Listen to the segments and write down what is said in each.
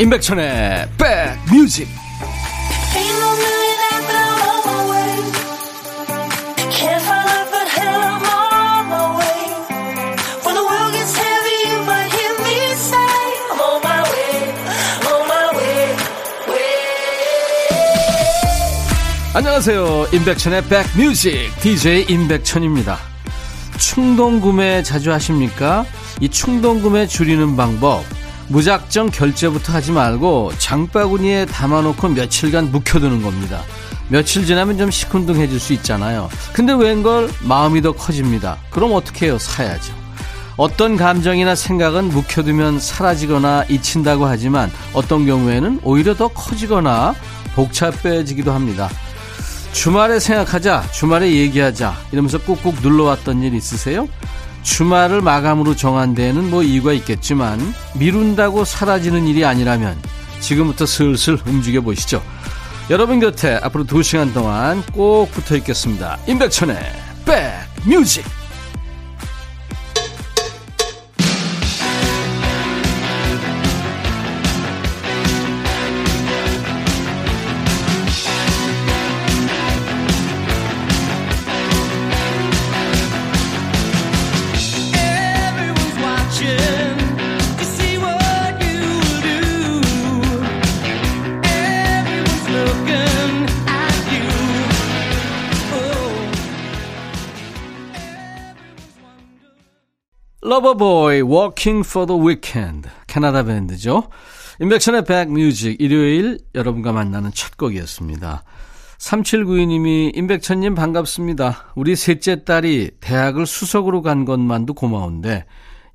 임백천의 백뮤직. 안녕하세요. 임백천의 백뮤직. DJ 임백천입니다. 충동구매 자주 하십니까? 이 충동구매 줄이는 방법 무작정 결제부터 하지 말고 장바구니에 담아놓고 며칠간 묵혀두는 겁니다. 며칠 지나면 좀 시큰둥해질 수 있잖아요. 근데 웬걸 마음이 더 커집니다. 그럼 어떻게 해요? 사야죠. 어떤 감정이나 생각은 묵혀두면 사라지거나 잊힌다고 하지만 어떤 경우에는 오히려 더 커지거나 복잡해지기도 합니다. 주말에 생각하자, 주말에 얘기하자 이러면서 꾹꾹 눌러왔던 일 있으세요? 주말을 마감으로 정한 데에는 뭐 이유가 있겠지만 미룬다고 사라지는 일이 아니라면 지금부터 슬슬 움직여 보시죠. 여러분 곁에 앞으로 2시간 동안 꼭 붙어 있겠습니다. 임백천의 백뮤직 러버보이 Working for the Weekend 캐나다 밴드죠. 임백천의 백뮤직 일요일 여러분과 만나는 첫 곡이었습니다. 3792님이 임백천님 반갑습니다. 우리 셋째 딸이 대학을 수석으로 간 것만도 고마운데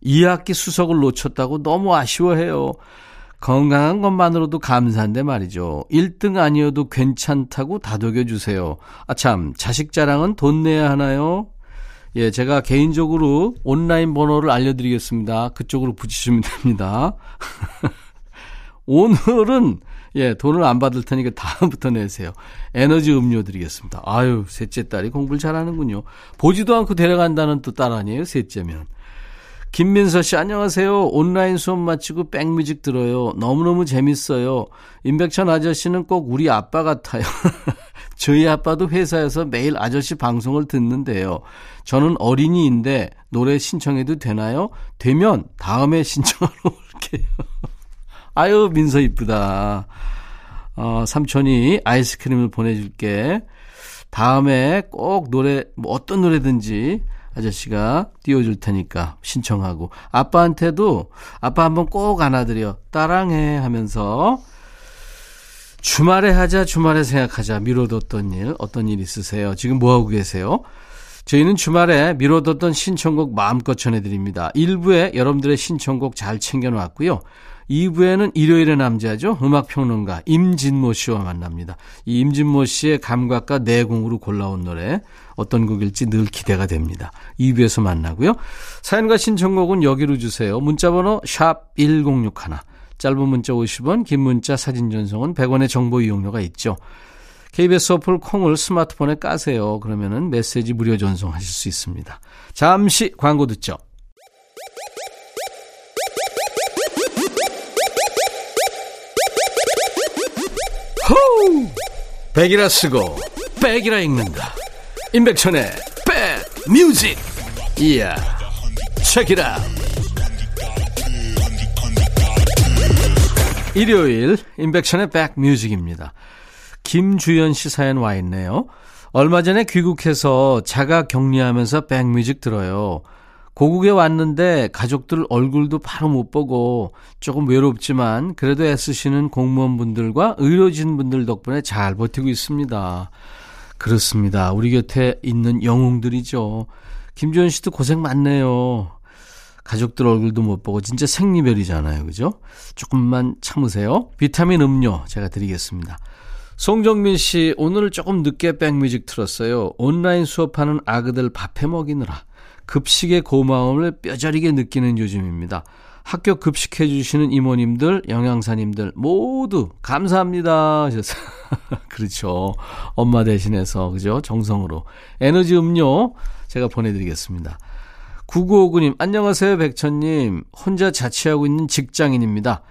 2학기 수석을 놓쳤다고 너무 아쉬워해요. 건강한 것만으로도 감사한데 말이죠. 1등 아니어도 괜찮다고 다독여 주세요. 아 참 자식 자랑은 돈 내야 하나요? 예, 제가 개인적으로 온라인 번호를 알려드리겠습니다. 그쪽으로 붙이시면 됩니다. 오늘은 예, 돈을 안 받을 테니까 다음부터 내세요. 에너지 음료 드리겠습니다. 아유, 셋째 딸이 공부를 잘하는군요. 보지도 않고 데려간다는 또 딸 아니에요, 셋째면. 김민서 씨, 안녕하세요. 온라인 수업 마치고 백뮤직 들어요. 너무너무 재밌어요. 임백천 아저씨는 꼭 우리 아빠 같아요. 저희 아빠도 회사에서 매일 아저씨 방송을 듣는데요. 저는 어린이인데 노래 신청해도 되나요? 되면 다음에 신청하러 올게요. 아유, 민서 이쁘다. 어, 삼촌이 아이스크림을 보내줄게. 다음에 꼭 노래, 뭐 어떤 노래든지 아저씨가 띄워줄 테니까 신청하고. 아빠한테도 아빠 한번 꼭 안아드려. 따랑해 하면서 주말에 하자, 주말에 생각하자. 미뤄뒀던 일, 어떤 일 있으세요? 지금 뭐하고 계세요? 저희는 주말에 미뤄뒀던 신청곡 마음껏 전해드립니다. 1부에 여러분들의 신청곡 잘 챙겨놨고요. 2부에는 일요일의 남자죠. 음악평론가 임진모 씨와 만납니다. 이 임진모 씨의 감각과 내공으로 골라온 노래 어떤 곡일지 늘 기대가 됩니다. 2부에서 만나고요. 사연과 신청곡은 여기로 주세요. 문자번호 샵 1061. 짧은 문자 50원, 긴 문자 사진 전송은 100원의 정보 이용료가 있죠. KBS 어플 콩을 스마트폰에 까세요. 그러면은 메시지 무료 전송하실 수 있습니다. 잠시 광고 듣죠. 호우! 백이라 쓰고 백이라 읽는다. 임백천의 백 뮤직. 이야. 책이라. 일요일 인백션의 백뮤직입니다. 김주연 씨 사연 와 있네요. 얼마 전에 귀국해서 자가 격리하면서 백뮤직 들어요. 고국에 왔는데 가족들 얼굴도 바로 못 보고 조금 외롭지만 그래도 애쓰시는 공무원분들과 의료진분들 덕분에 잘 버티고 있습니다. 그렇습니다. 우리 곁에 있는 영웅들이죠. 김주현 씨도 고생 많네요. 가족들 얼굴도 못 보고 진짜 생리별이잖아요. 그죠? 조금만 참으세요. 비타민 음료 제가 드리겠습니다. 송정민 씨, 오늘 조금 늦게 백뮤직 틀었어요. 온라인 수업하는 아그들 밥해 먹이느라 급식의 고마움을 뼈저리게 느끼는 요즘입니다. 학교 급식해 주시는 이모님들, 영양사님들 모두 감사합니다 하셨어요. 그렇죠. 엄마 대신해서 그죠? 정성으로 에너지 음료 제가 보내 드리겠습니다. 9959님, 안녕하세요, 백천님. 혼자 자취하고 있는 직장인입니다.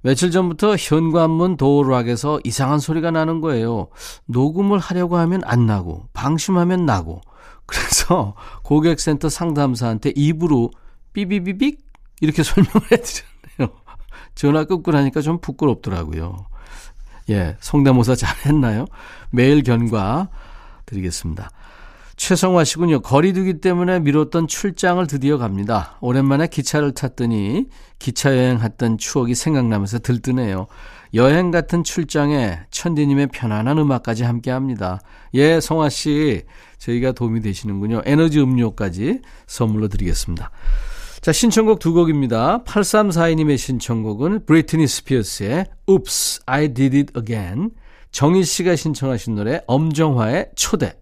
며칠 전부터 현관문 도어락에서 이상한 소리가 나는 거예요. 녹음을 하려고 하면 안 나고, 방심하면 나고. 그래서 고객센터 상담사한테 입으로 삐비비빅 이렇게 설명을 해드렸네요. 전화 끊고 나니까 좀 부끄럽더라고요. 예, 성대모사 잘했나요? 매일 견과 드리겠습니다. 최성화 씨군요. 거리두기 때문에 미뤘던 출장을 드디어 갑니다. 오랜만에 기차를 탔더니 기차 여행했던 추억이 생각나면서 들뜨네요. 여행 같은 출장에 천디님의 편안한 음악까지 함께 합니다. 예, 성화 씨. 저희가 도움이 되시는군요. 에너지 음료까지 선물로 드리겠습니다. 자, 신청곡 두 곡입니다. 8342님의 신청곡은 브리트니 스피어스의 Oops, I Did It Again. 정희 씨가 신청하신 노래 엄정화의 초대.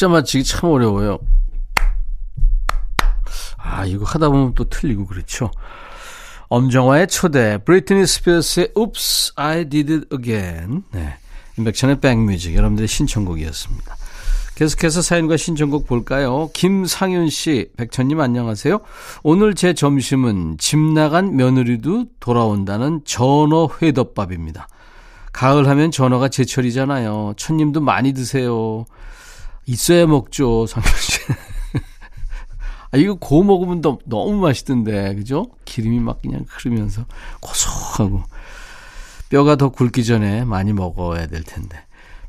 박자 맞추기 참 어려워요. 아, 이거 하다 보면 또 틀리고 그렇죠. 엄정화의 초대, 브리트니 스피어스의 Oops, I Did It Again. 네. 임백천의 백뮤직, 여러분들의 신청곡이었습니다. 계속해서 사연과 신청곡 볼까요? 김상윤 씨, 백천님 안녕하세요. 오늘 제 점심은 집 나간 며느리도 돌아온다는 전어 회덮밥입니다. 가을 하면 전어가 제철이잖아요. 천님도 많이 드세요. 있어야 먹죠, 상현 씨. 아, 이거 고 먹으면 너, 너무 맛있던데, 그죠? 기름이 막 그냥 흐르면서 고소하고. 뼈가 더 굵기 전에 많이 먹어야 될 텐데.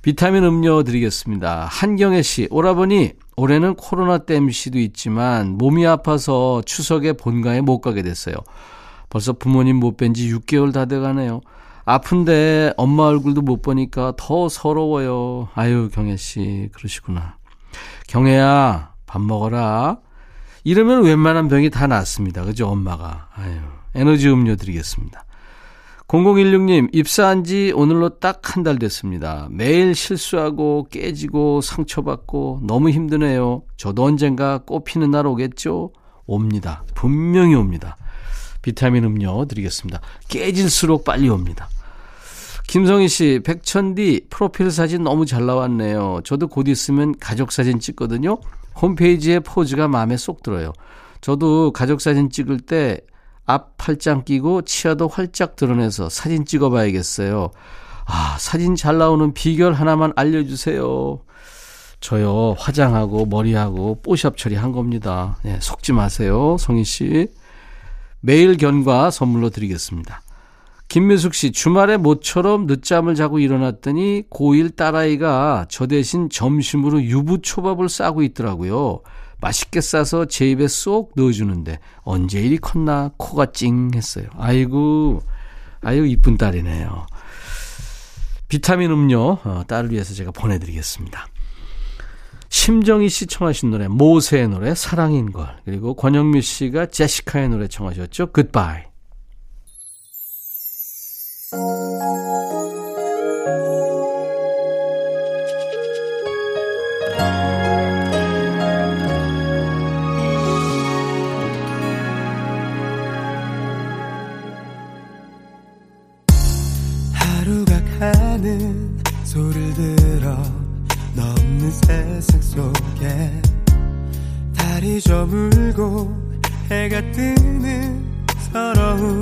비타민 음료 드리겠습니다. 한경애 씨, 오라버니, 올해는 코로나 땜시도 있지만 몸이 아파서 추석에 본가에 못 가게 됐어요. 벌써 부모님 못 뵌 지 6개월 다 돼가네요. 아픈데 엄마 얼굴도 못 보니까 더 서러워요. 아유, 경혜 씨, 그러시구나. 경혜야, 밥 먹어라. 이러면 웬만한 병이 다 낫습니다. 그죠, 엄마가. 아유, 에너지 음료 드리겠습니다. 0016님, 입사한 지 오늘로 딱 한 달 됐습니다. 매일 실수하고 깨지고 상처받고 너무 힘드네요. 저도 언젠가 꽃피는 날 오겠죠? 옵니다. 분명히 옵니다. 비타민 음료 드리겠습니다. 깨질수록 빨리 옵니다. 김성희 씨, 백천디 프로필 사진 너무 잘 나왔네요. 저도 곧 있으면 가족 사진 찍거든요. 홈페이지에 포즈가 마음에 쏙 들어요. 저도 가족 사진 찍을 때 앞 팔짱 끼고 치아도 활짝 드러내서 사진 찍어 봐야겠어요. 아, 사진 잘 나오는 비결 하나만 알려주세요. 저요, 화장하고 머리하고 뽀샵 처리한 겁니다. 네, 속지 마세요, 성희 씨. 매일 견과 선물로 드리겠습니다. 김미숙 씨, 주말에 모처럼 늦잠을 자고 일어났더니 고1 딸아이가 저 대신 점심으로 유부초밥을 싸고 있더라고요. 맛있게 싸서 제 입에 쏙 넣어주는데 언제 이리 컸나 코가 찡 했어요. 아이고, 아유, 이쁜 딸이네요. 비타민 음료 어, 딸을 위해서 제가 보내드리겠습니다. 심정희 씨 청하신 노래 모세의 노래 사랑인 걸 그리고 권영미 씨가 제시카의 노래 청하셨죠. Goodbye. 속에 달이 저물고 해가 뜨는 서러움.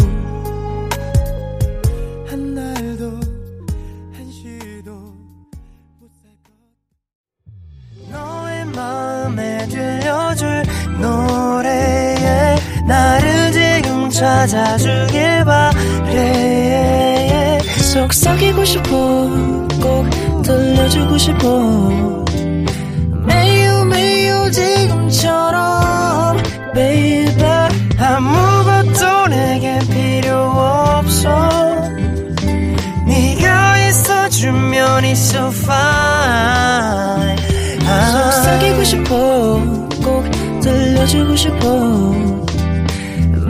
한 날도 한시도 못살 것. 너의 마음에 들려줄 노래에 나를 지금 찾아주길 바래. 속삭이고 싶어 꼭 들려주고 싶어 있어주면 it's so fine 속삭이고 싶어 꼭 들려주고 싶어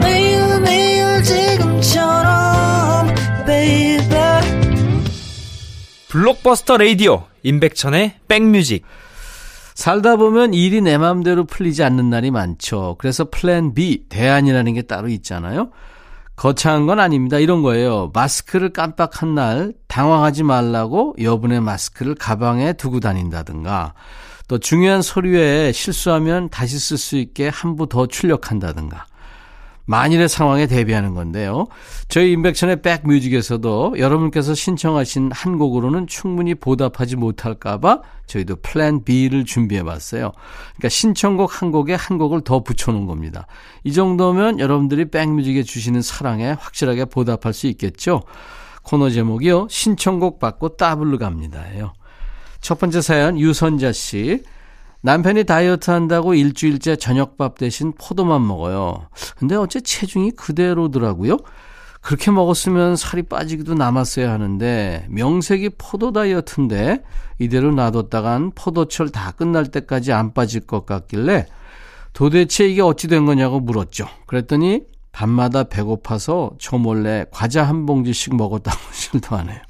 매일 매일 지금처럼 baby 블록버스터 레이디오 임백천의 백뮤직 살다 보면 일이 내 마음대로 풀리지 않는 날이 많죠. 그래서 플랜 B, 대안이라는 게 따로 있잖아요. 거창한 건 아닙니다. 이런 거예요. 마스크를 깜빡한 날 당황하지 말라고 여분의 마스크를 가방에 두고 다닌다든가 또 중요한 서류에 실수하면 다시 쓸 수 있게 한 부 더 출력한다든가 만일의 상황에 대비하는 건데요. 저희 인백천의 백뮤직에서도 여러분께서 신청하신 한 곡으로는 충분히 보답하지 못할까봐 저희도 플랜 B를 준비해 봤어요. 그러니까 신청곡 한 곡에 한 곡을 더 붙여놓은 겁니다. 이 정도면 여러분들이 백뮤직에 주시는 사랑에 확실하게 보답할 수 있겠죠. 코너 제목이요. 신청곡 받고 따블로 갑니다예요. 첫 번째 사연 유선자 씨. 남편이 다이어트 한다고 일주일째 저녁밥 대신 포도만 먹어요. 근데 어째 체중이 그대로더라고요. 그렇게 먹었으면 살이 빠지기도 남았어야 하는데 명색이 포도 다이어트인데 이대로 놔뒀다간 포도철 다 끝날 때까지 안 빠질 것 같길래 도대체 이게 어찌 된 거냐고 물었죠. 그랬더니 밤마다 배고파서 저 몰래 과자 한 봉지씩 먹었다고 실도하네요.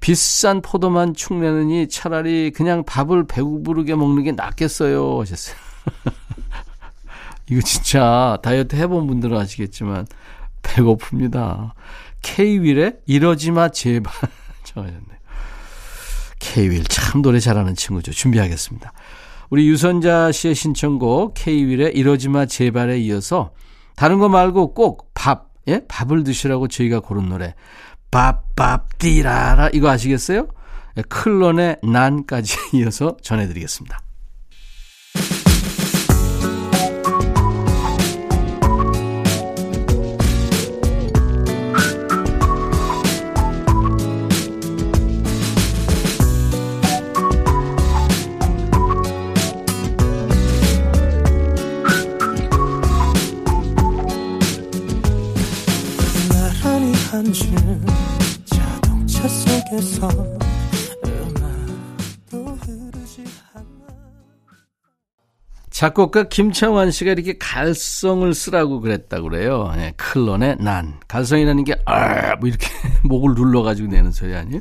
비싼 포도만 축내느니 차라리 그냥 밥을 배부르게 먹는 게 낫겠어요 하셨어요. 이거 진짜 다이어트 해본 분들은 아시겠지만 배고픕니다. K-윌의 이러지 마 제발 저하셨네요. K-윌 참 노래 잘하는 친구죠. 준비하겠습니다. 우리 유선자 씨의 신청곡 K-윌의 이러지 마 제발에 이어서 다른 거 말고 꼭 밥, 예? 밥을 드시라고 저희가 고른 노래 밥밥 띠라라 이거 아시겠어요? 예, 클론의 난까지 이어서 전해드리겠습니다. 작곡가 김창완 씨가 이렇게 갈성을 쓰라고 그랬다고 그래요. 예, 클론의 난. 갈성이라는 게, 아, 뭐 이렇게 목을 눌러가지고 내는 소리 아니에요?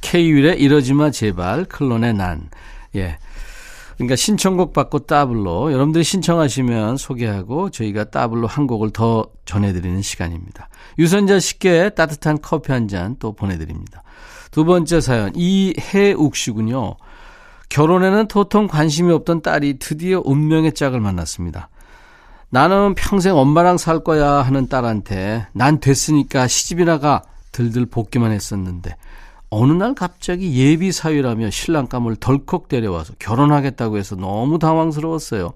K-윌의 이러지 마 제발, 클론의 난. 예. 그러니까 신청곡 받고 따블로 여러분들이 신청하시면 소개하고 저희가 따블로 한 곡을 더 전해드리는 시간입니다. 유선자 씨께 따뜻한 커피 한 잔 또 보내드립니다. 두 번째 사연 이해욱 씨군요. 결혼에는 도통 관심이 없던 딸이 드디어 운명의 짝을 만났습니다. 나는 평생 엄마랑 살 거야 하는 딸한테 난 됐으니까 시집이나 가 들들 볶기만 했었는데 어느 날 갑자기 예비 사위라며 신랑감을 덜컥 데려와서 결혼하겠다고 해서 너무 당황스러웠어요.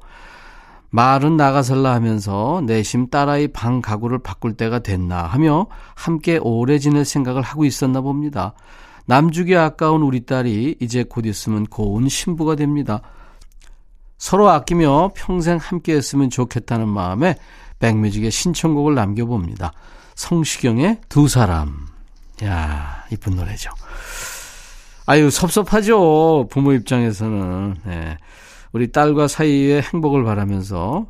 말은 나가살라 하면서 내심 딸아이 방 가구를 바꿀 때가 됐나 하며 함께 오래 지낼 생각을 하고 있었나 봅니다. 남주기 아까운 우리 딸이 이제 곧 있으면 고운 신부가 됩니다. 서로 아끼며 평생 함께 했으면 좋겠다는 마음에 백뮤직의 신청곡을 남겨봅니다. 성시경의 두 사람. 야, 이쁜 노래죠. 아유, 섭섭하죠. 부모 입장에서는. 네. 우리 딸과 사이의 행복을 바라면서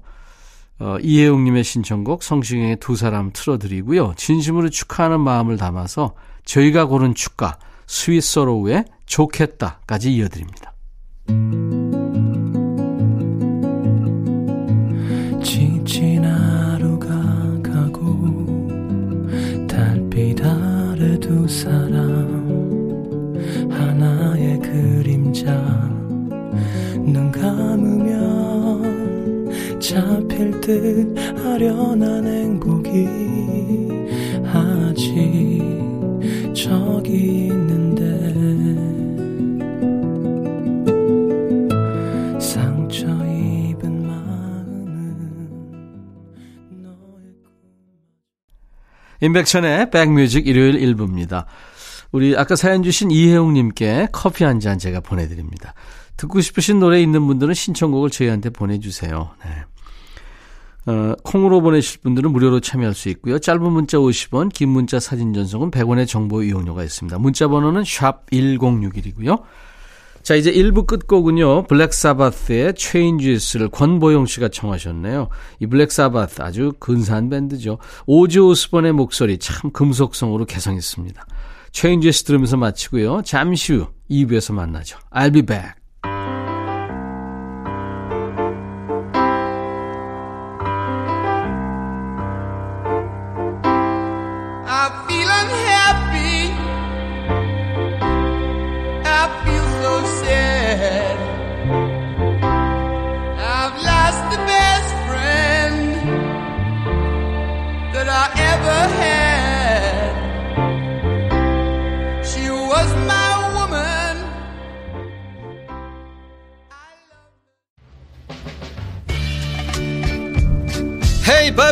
어, 이혜웅님의 신청곡 성시경의 두 사람 틀어드리고요. 진심으로 축하하는 마음을 담아서 저희가 고른 축가 스윗서로우의 좋겠다까지 이어드립니다. 지친 하루가 가고 달빛 아래 두 사람 하나의 그림자 눈 감으면 잡힐 듯 아련한 행복이 저기 있는데 상처 입은 마음은 너의 인백천의 백뮤직 일요일 1부입니다. 우리 아까 사연 주신 이혜웅님께 커피 한 잔 제가 보내드립니다. 듣고 싶으신 노래 있는 분들은 신청곡을 저희한테 보내주세요. 네. 어, 콩으로 보내실 분들은 무료로 참여할 수 있고요. 짧은 문자 50원, 긴 문자 사진 전송은 100원의 정보 이용료가 있습니다. 문자 번호는 샵 1061이고요. 자, 이제 1부 끝곡은요. 블랙 사바스의 Changes를 권보영 씨가 청하셨네요. 이 블랙 사바스 아주 근사한 밴드죠. 오즈 오스본의 목소리 참 금속성으로 개성있습니다. Changes 들으면서 마치고요. 잠시 후 2부에서 만나죠. I'll be back.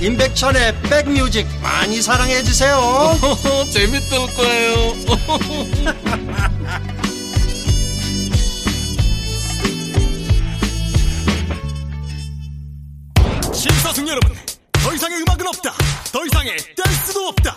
임백천의 백뮤직 많이 사랑해 주세요. 재밌을 거예요. 심사숙 여러분 더 이상의 음악은 없다. 더 이상의 댄스도 없다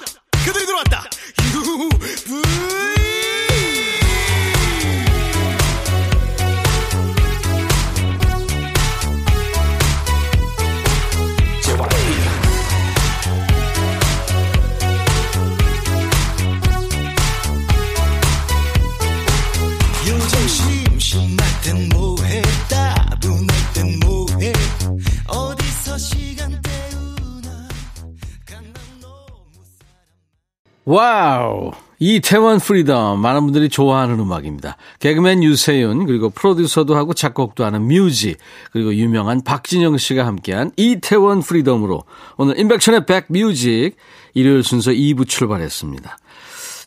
와우! 이태원 Freedom. 많은 분들이 좋아하는 음악입니다. 개그맨 유세윤, 그리고 프로듀서도 하고 작곡도 하는 뮤지, 그리고 유명한 박진영 씨가 함께한 이태원 Freedom으로 오늘 임백천의 백뮤직 일요일 순서 2부 출발했습니다.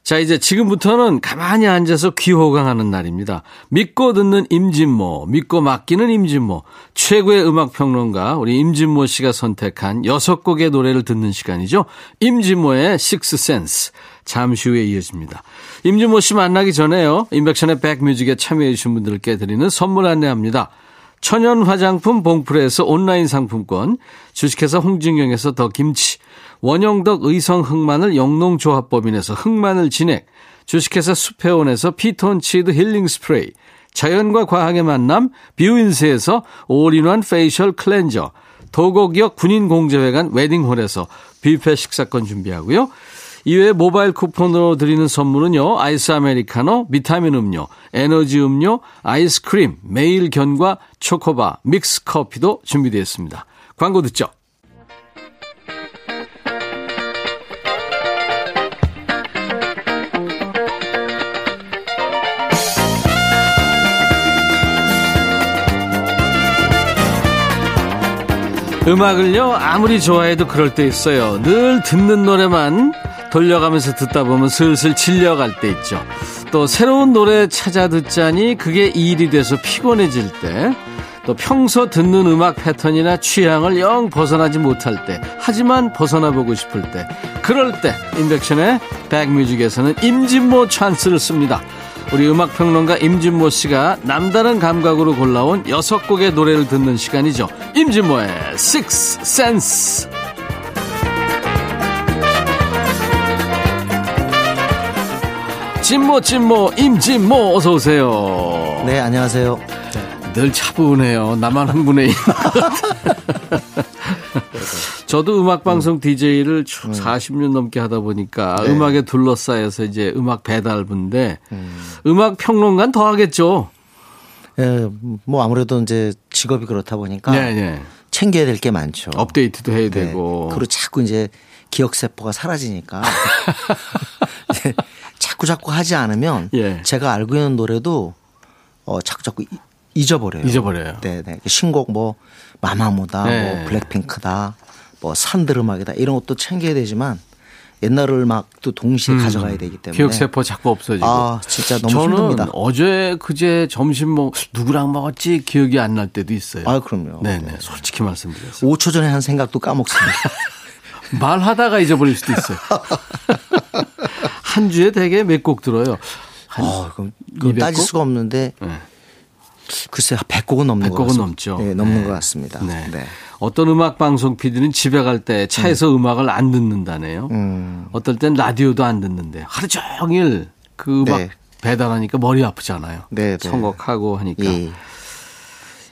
자, 이제 지금부터는 가만히 앉아서 귀호강하는 날입니다. 믿고 듣는 임진모, 믿고 맡기는 임진모, 최고의 음악평론가, 우리 임진모 씨가 선택한 여섯 곡의 노래를 듣는 시간이죠. 임진모의 Six Sense. 잠시 후에 이어집니다. 임진모 씨 만나기 전에요. 임백천의 백뮤직에 참여해주신 분들께 드리는 선물 안내합니다. 천연 화장품 봉프레에서 온라인 상품권, 주식회사 홍진경에서 더 김치, 원형덕 의성 흑마늘 영농조합법인에서 흑마늘 진액, 주식회사 수페온에서 피톤치드 힐링 스프레이, 자연과 과학의 만남 뷰인스에서 all-in-one facial cleanser, 도곡역 군인공제회관 웨딩홀에서 뷔페 식사권 준비하고요. 이외에 모바일 쿠폰으로 드리는 선물은요. 아이스 아메리카노, 비타민 음료, 에너지 음료, 아이스크림, 매일 견과, 초코바, 믹스 커피도 준비되어 있습니다. 광고 듣죠. 음악을요, 아무리 좋아해도 그럴 때 있어요. 늘 듣는 노래만 돌려가면서 듣다 보면 슬슬 질려갈 때 있죠. 또 새로운 노래 찾아 듣자니 그게 일이 돼서 피곤해질 때, 또 평소 듣는 음악 패턴이나 취향을 영 벗어나지 못할 때, 하지만 벗어나보고 싶을 때, 그럴 때, 인백션의 백뮤직에서는 임진모 찬스를 씁니다. 우리 음악 평론가 임진모 씨가 남다른 감각으로 골라온 여섯 곡의 노래를 듣는 시간이죠. 임진모의 Six Sense. 진모 진모 임진모 어서 오세요. 네, 안녕하세요. 늘 차분해요. 나만 흥분해. 저도 음악 방송 DJ를 쭉 40년 넘게 하다 보니까 네. 음악에 둘러싸여서 이제 음악 배달부인데 음 악 평론가는 더 하겠죠. 예, 뭐 아무래도 이제 직업이 그렇다 보니까 네, 네. 챙겨야 될 게 많죠. 업데이트도 해야 네. 되고. 그리고 자꾸 이제 기억 세포가 사라지니까 네, 자꾸 자꾸 하지 않으면 예. 제가 알고 있는 노래도 어 자꾸 자꾸 이- 잊어버려요. 잊어버려요. 네, 네. 신곡 뭐 마마무다, 네. 뭐 블랙핑크다, 뭐 산들 음악이다 이런 것도 챙겨야 되지만 옛날 음악도 동시에 가져가야 되기 때문에 기억 세포 자꾸 없어지고. 아, 진짜 너무 저는 힘듭니다. 어제 그제 점심 뭐 누구랑 먹었지 기억이 안 날 때도 있어요. 아, 그럼요. 네네. 솔직히 말씀드렸어요. 5초 전에 한 생각도 까먹습니다. 말하다가 잊어버릴 수도 있어요. 한 주에 되게 몇 곡 들어요. 한 어, 그럼 200 따질 곡? 수가 없는데 네. 글쎄 100곡은 넘는 100곡은 것 같습니다. 넘죠. 네, 넘는 네. 것 같습니다. 네. 네. 어떤 음악 방송 PD는 집에 갈 때 차에서 음. 악을안 듣는다네요. 음. 어떨 땐 라디오도 안 듣는데 하루 종일 그 음악 네. 배달하니까 머리 아프잖아요. 네, 네. 선곡하고 하니까. 예.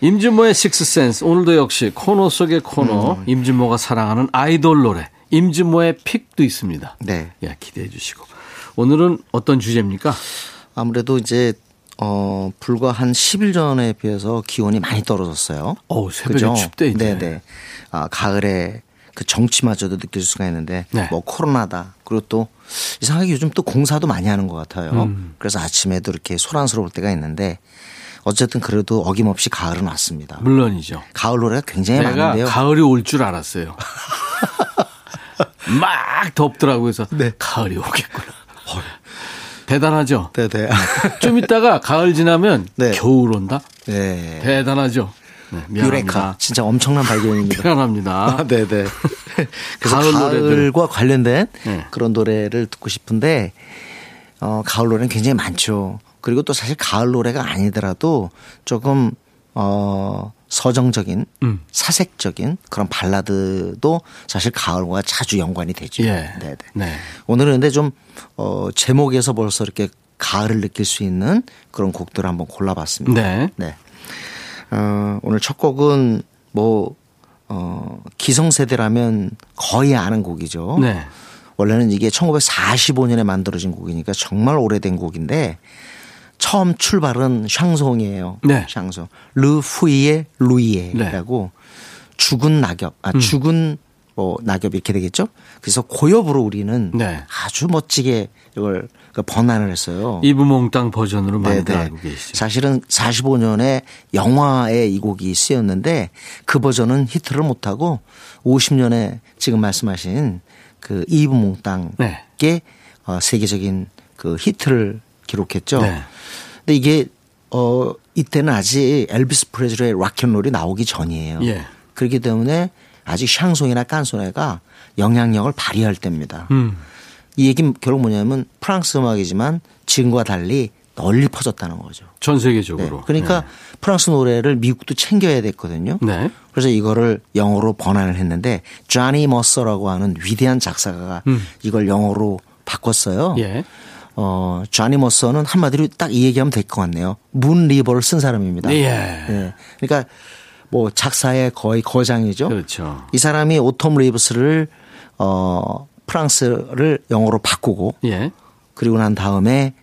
임진모의 식스센스 오늘도 역시 코너 속의 코너 음. 임진모가 사랑하는 아이돌 노래 임진모의 픽도 있습니다. 네. 야 기대해 주시고 오늘은 어떤 주제입니까? 아무래도 이제 어 불과 한 10일 전에 비해서 기온이 많이 떨어졌어요. 어우, 새벽에 춥대, 이제. 네네. 아 가을에 그 정치마저도 느낄 수가 있는데 네. 뭐 코로나다 그리고 또 이상하게 요즘 또 공사도 많이 하는 것 같아요. 음. 그래서 아침에도 이렇게 소란스러울 때가 있는데 어쨌든 그래도 어김없이 가을은 왔습니다. 물론이죠. 가을 노래가 굉장히 많은데요. 가을이 올 줄 알았어요. 막 덥더라고요. 그래서 네. 가을이 오겠구나. 대단하죠. 네네. 좀 있다가 가을 지나면 네. 겨울 온다. 네. 대단하죠. 네, 미안합니다. 유레카 진짜 엄청난 발견입니다. 미안합니다. 네네. 그래서 가을 가을 노래들. 과 관련된 네. 그런 노래를 듣고 싶은데 어, 가을 노래는 굉장히 많죠. 그리고 또 사실 가을 노래가 아니더라도 조금 어, 서정적인 음. 사색적인 그런 발라드도 사실 가을과 자주 연관이 되죠. 예. 네네. 네. 오늘은 근데 좀 어, 제목에서 벌써 이렇게 가을을 느낄 수 있는 그런 곡들을 한번 골라봤습니다. 네. 네. 어, 오늘 첫 곡은 뭐, 어, 기성세대라면 거의 아는 곡이죠. 네. 원래는 이게 1945년에 만들어진 곡이니까 정말 오래된 곡인데 처음 출발은 샹송이에요. 네. 샹송. 르 후이의 루이에라고 죽은 낙엽, 아, 음. 죽은 뭐 낙엽 이렇게 되겠죠? 그래서 고엽으로 우리는 네. 아주 멋지게 이걸 그 번안을 했어요. 이브몽땅 버전으로 많이들 네네. 알고 계시죠. 사실은 45년에 영화에 이 곡이 쓰였는데 그 버전은 히트를 못하고 50년에 지금 말씀하신 그 이브 몽땅 게 네. 어, 세계적인 그 히트를 기록했죠. 네. 근데 이게 어 이때는 아직 엘비스 프레슬리의 rock and roll이 나오기 전이에요. 예. 그렇기 때문에 아직 샹송이나 깐소네가 영향력을 발휘할 때입니다. 음. 이 얘기는 결국 뭐냐면 프랑스 음악이지만 지금과 달리 널리 퍼졌다는 거죠. 전 네. 세계적으로. 그러니까 프랑스 노래를 미국도 챙겨야 됐거든요. 네. 그래서 이거를 영어로 번안을 했는데 쟈니 머서라고 하는 위대한 작사가가 음. 이걸 영어로 바꿨어요. 예. 어, 쟈니 머서는 한마디로 딱 이 얘기하면 될 것 같네요. Moon River를 쓴 사람입니다. 예. 예. 그러니까 뭐 작사의 거의 거장이죠. 그렇죠. 이 사람이 Autumn Leaves를 어 프랑스를 영어로 바꾸고 예. 그리고 난 다음에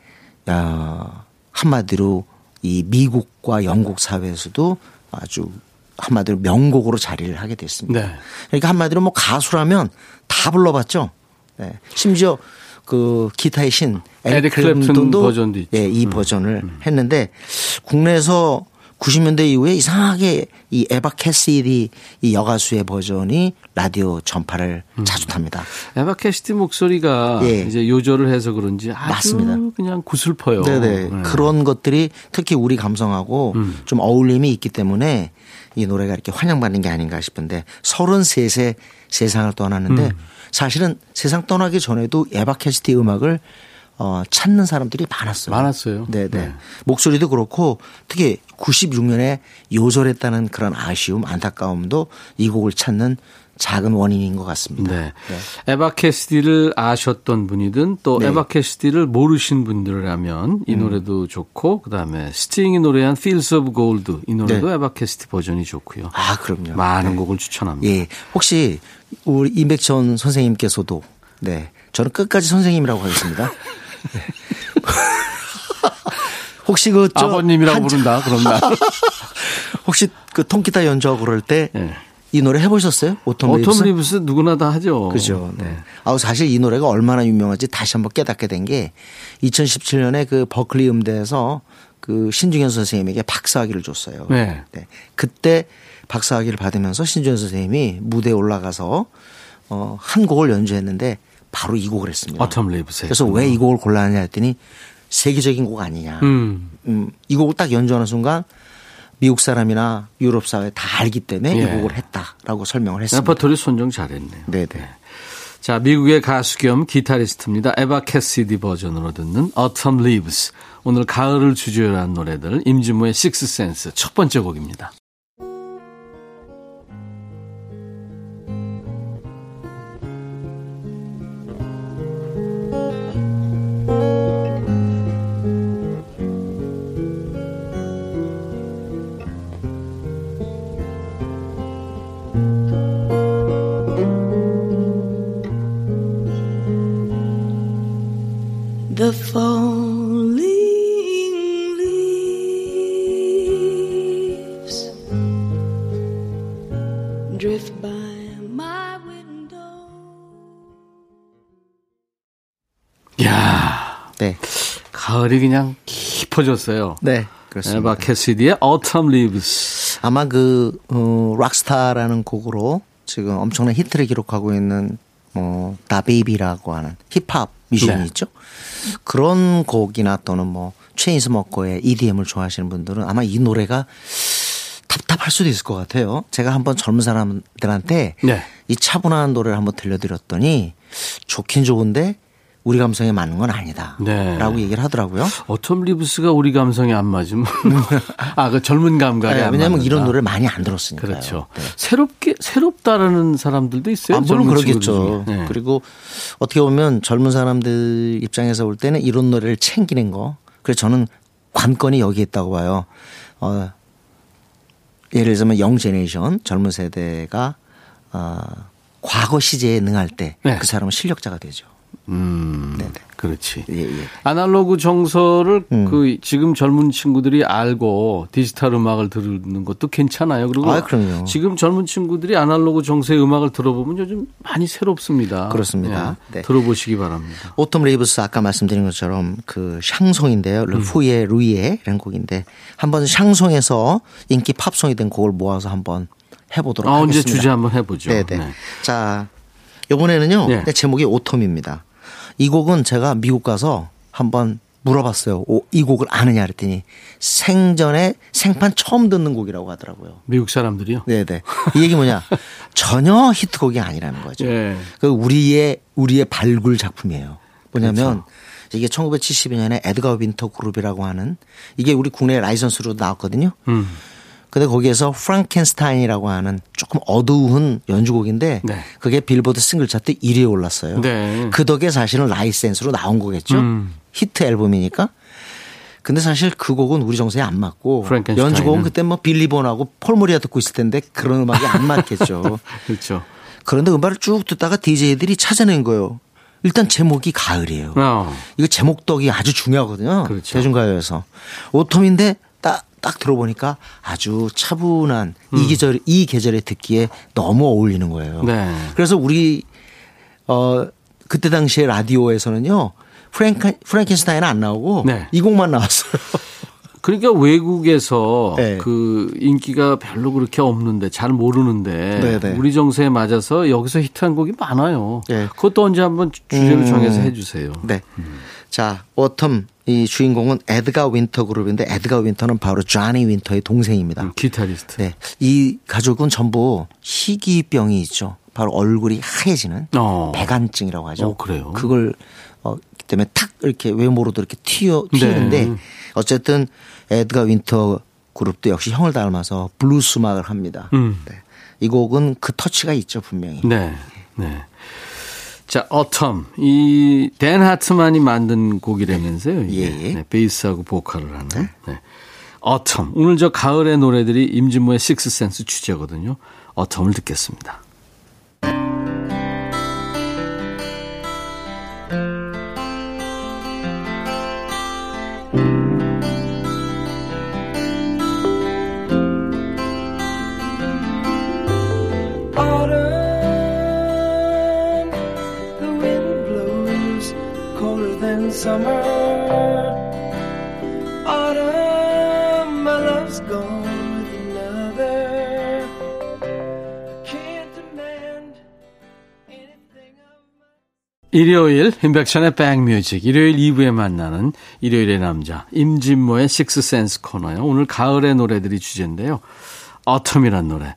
야, 한마디로 이 미국과 영국 사회에서도 아주 한마디로 명곡으로 자리를 하게 됐습니다. 네. 그러니까 한마디로 뭐 가수라면 다 불러봤죠. 네. 심지어 그 기타의 신 에릭 에릭 클랩튼 클랩튼도 버전도 있죠. 예, 이 버전을 했는데 국내에서 90년대 이후에 이상하게 이 에바 캐시디 이 여가수의 버전이 라디오 전파를 음. 자주 탑니다. 에바 캐시디 목소리가 예. 이제 요절을 해서 그런지 아주 맞습니다. 그냥 구슬퍼요. 네네. 네. 그런 것들이 특히 우리 감성하고 음. 좀 어울림이 있기 때문에 이 노래가 이렇게 환영받는 게 아닌가 싶은데 33세 세상을 떠났는데 음. 사실은 세상 떠나기 전에도 에바 캐시디 음악을 어, 찾는 사람들이 많았어요. 많았어요. 네네. 네. 목소리도 그렇고 특히 96년에 요절했다는 그런 아쉬움, 안타까움도 이 곡을 찾는 작은 원인인 것 같습니다. 네. 에바 캐시디를 아셨던 분이든 또 네. 음. 에바 캐시디를 모르신 분들이라면 이 노래도 좋고 그다음에 스팅이 노래한 Fields of Gold 이 노래도 네. 에바 캐시디 버전이 좋고요. 아, 그럼요. 많은 네. 곡을 추천합니다. 예. 혹시 우리 임백천 선생님께서도 네. 저는 끝까지 선생님이라고 하겠습니다. 네. 혹시 그저 아버님이라고 한- 부른다. 그럼 나. 혹시 그 통기타 연주하고 그럴 때이 예. 노래 해보셨어요? Autumn Autumn Leaves? Leaves 누구나 다 하죠. 그죠. 네. 아우 사실 이 노래가 얼마나 유명한지 다시 한번 깨닫게 된 게 2017년에 그 버클리 음대에서 그 신중현 선생님에게 박사학위를 줬어요. 네. 그때 박사학위를 받으면서 신중현 선생님이 무대에 올라가서 어, 한 곡을 연주했는데 바로 이 곡을 했습니다. Autumn Leaves. 그래서 왜 이 곡을 골랐느냐 했더니 세계적인 곡 아니냐. 음. 음, 이 곡을 딱 연주하는 순간 미국 사람이나 유럽 사회 다 알기 때문에 예. 이 곡을 했다라고 설명을 했습니다. 레퍼토리 선정 잘했네요. 네네. 자, 미국의 가수 겸 기타리스트입니다. 에바 캐시디 버전으로 듣는 Autumn Leaves. 오늘 가을을 주제로 한 노래들 임진모의 Six Sense 첫 번째 곡입니다. 가을이 그냥 깊어졌어요. 네. 그렇습니다. 에바 캐시디의 Autumn Leaves. 아마 그, 어, 락스타라는 곡으로 지금 엄청난 히트를 기록하고 있는, 뭐, 다베이비라고 하는 힙합 뮤지션이 네. 있죠. 그런 곡이나 또는 뭐, 체인스모커의 EDM을 좋아하시는 분들은 아마 이 노래가 답답할 수도 있을 것 같아요. 제가 한번 젊은 사람들한테 네. 이 차분한 노래를 한번 들려드렸더니 좋긴 좋은데 우리 감성에 맞는 건 아니다. 네. 라고 얘기를 하더라고요. 어텀 리브스가 우리 감성에 안 맞으면 아그 젊은 감각에 네, 안 왜냐하면. 이런 노래를 많이 안 들었으니까요. 그렇죠. 네. 새롭게 새롭다라는 사람들도 있어요. 아, 물론 그러겠죠. 네. 그리고 어떻게 보면 젊은 사람들 입장에서 볼 때는 이런 노래를 챙기는 거. 그래서 저는 관건이 여기 있다고 봐요. 어, 예를 들자면 영 제네이션 젊은 세대가 어, 과거 시제에 능할 때그 네. 사람은 실력자가 되죠. 음, 네네. 그렇지. 예, 예. 아날로그 정서를 음. 그 지금 젊은 친구들이 알고 디지털 음악을 듣는 것도 괜찮아요. 그리고 아, 그럼요. 지금 젊은 친구들이 아날로그 정서의 음악을 들어보면 요즘 많이 새롭습니다. 그렇습니다. 예, 네. 들어보시기 바랍니다. Autumn Leaves 아까 말씀드린 것처럼 그 샹송인데요. 음. 르푸의 루이에라는 곡인데 한번 샹송에서 인기 팝송이 된 곡을 모아서 한번 해보도록 아, 하겠습니다. 언제 주제 한번 해보죠. 네네. 네. 자, 요번에는요. 네. 제목이 Autumn입니다. 이 곡은 제가 미국 가서 한번 물어봤어요. 오, 이 곡을 아느냐 그랬더니 생전에 생판 처음 듣는 곡이라고 하더라고요. 미국 사람들이요. 네네. 이 얘기 뭐냐. 전혀 히트곡이 아니라는 거죠. 예. 그 우리의 우리의 발굴 작품이에요. 뭐냐면 그렇죠. 이게 1972년에 에드가 윈터 그룹이라고 하는 이게 우리 국내 라이선스로 나왔거든요. 음. 근데 거기에서 Frankenstein이라고 하는 조금 어두운 연주곡인데 네. 그게 빌보드 싱글 차트 1위에 올랐어요. 네. 그 덕에 사실은 라이센스로 나온 거겠죠. 음. 히트 앨범이니까. 근데 사실 그 곡은 우리 정서에 안 맞고. 연주곡은 그때 뭐 빌리 본하고 폴 모리아 듣고 있을 텐데 그런 음악이 안 맞겠죠. 그렇죠. 그런데 음악을 쭉 듣다가 DJ들이 찾아낸 거예요. 일단 제목이 가을이에요. 어. 이거 제목 덕이 아주 중요하거든요. 그렇죠. 대중가요에서. 오톰인데 딱, 딱 들어보니까 아주 차분한 음. 이 계절, 이 계절에 듣기에 너무 어울리는 거예요. 네. 그래서 우리, 어, 그때 당시에 라디오에서는요. 프랭크, 프랭켄스타인은 안 나오고 네. 이 곡만 나왔어요. 그러니까 외국에서 네. 그 인기가 별로 그렇게 없는데 잘 모르는데 네, 네. 우리 정서에 맞아서 여기서 히트한 곡이 많아요. 네. 그것도 언제 한번 주제를 음. 정해서 해주세요. 네. 자, Autumn 이 주인공은 에드가 윈터 그룹인데 에드가 윈터는 바로 쟈니 윈터의 동생입니다. 음, 기타리스트. 네. 이 가족은 전부 희귀병이 있죠. 바로 얼굴이 하얘지는 어. 백반증이라고 하죠. 어, 그래요? 그걸 어 때문에 탁 이렇게 외모로도 이렇게 튀어 튀는데 네. 어쨌든 에드가 윈터 그룹도 역시 형을 닮아서 블루스 음악을 합니다. 음. 네. 이 곡은 그 터치가 있죠 분명히. 네. 네. 자, 어텀. 이, 댄 하트만이 만든 곡이라면서요. 예. 네, 베이스하고 보컬을 하는. 네. 어텀. 오늘 저 가을의 노래들이 임진모의 식스센스 주제거든요. 어텀을 듣겠습니다. 일요일 임백천의 백뮤직 일요일 2부에 만나는 일요일의 남자 임진모의 Sixth Sense 코너요. 오늘 가을의 노래들이 주제인데요. Autumn이란 노래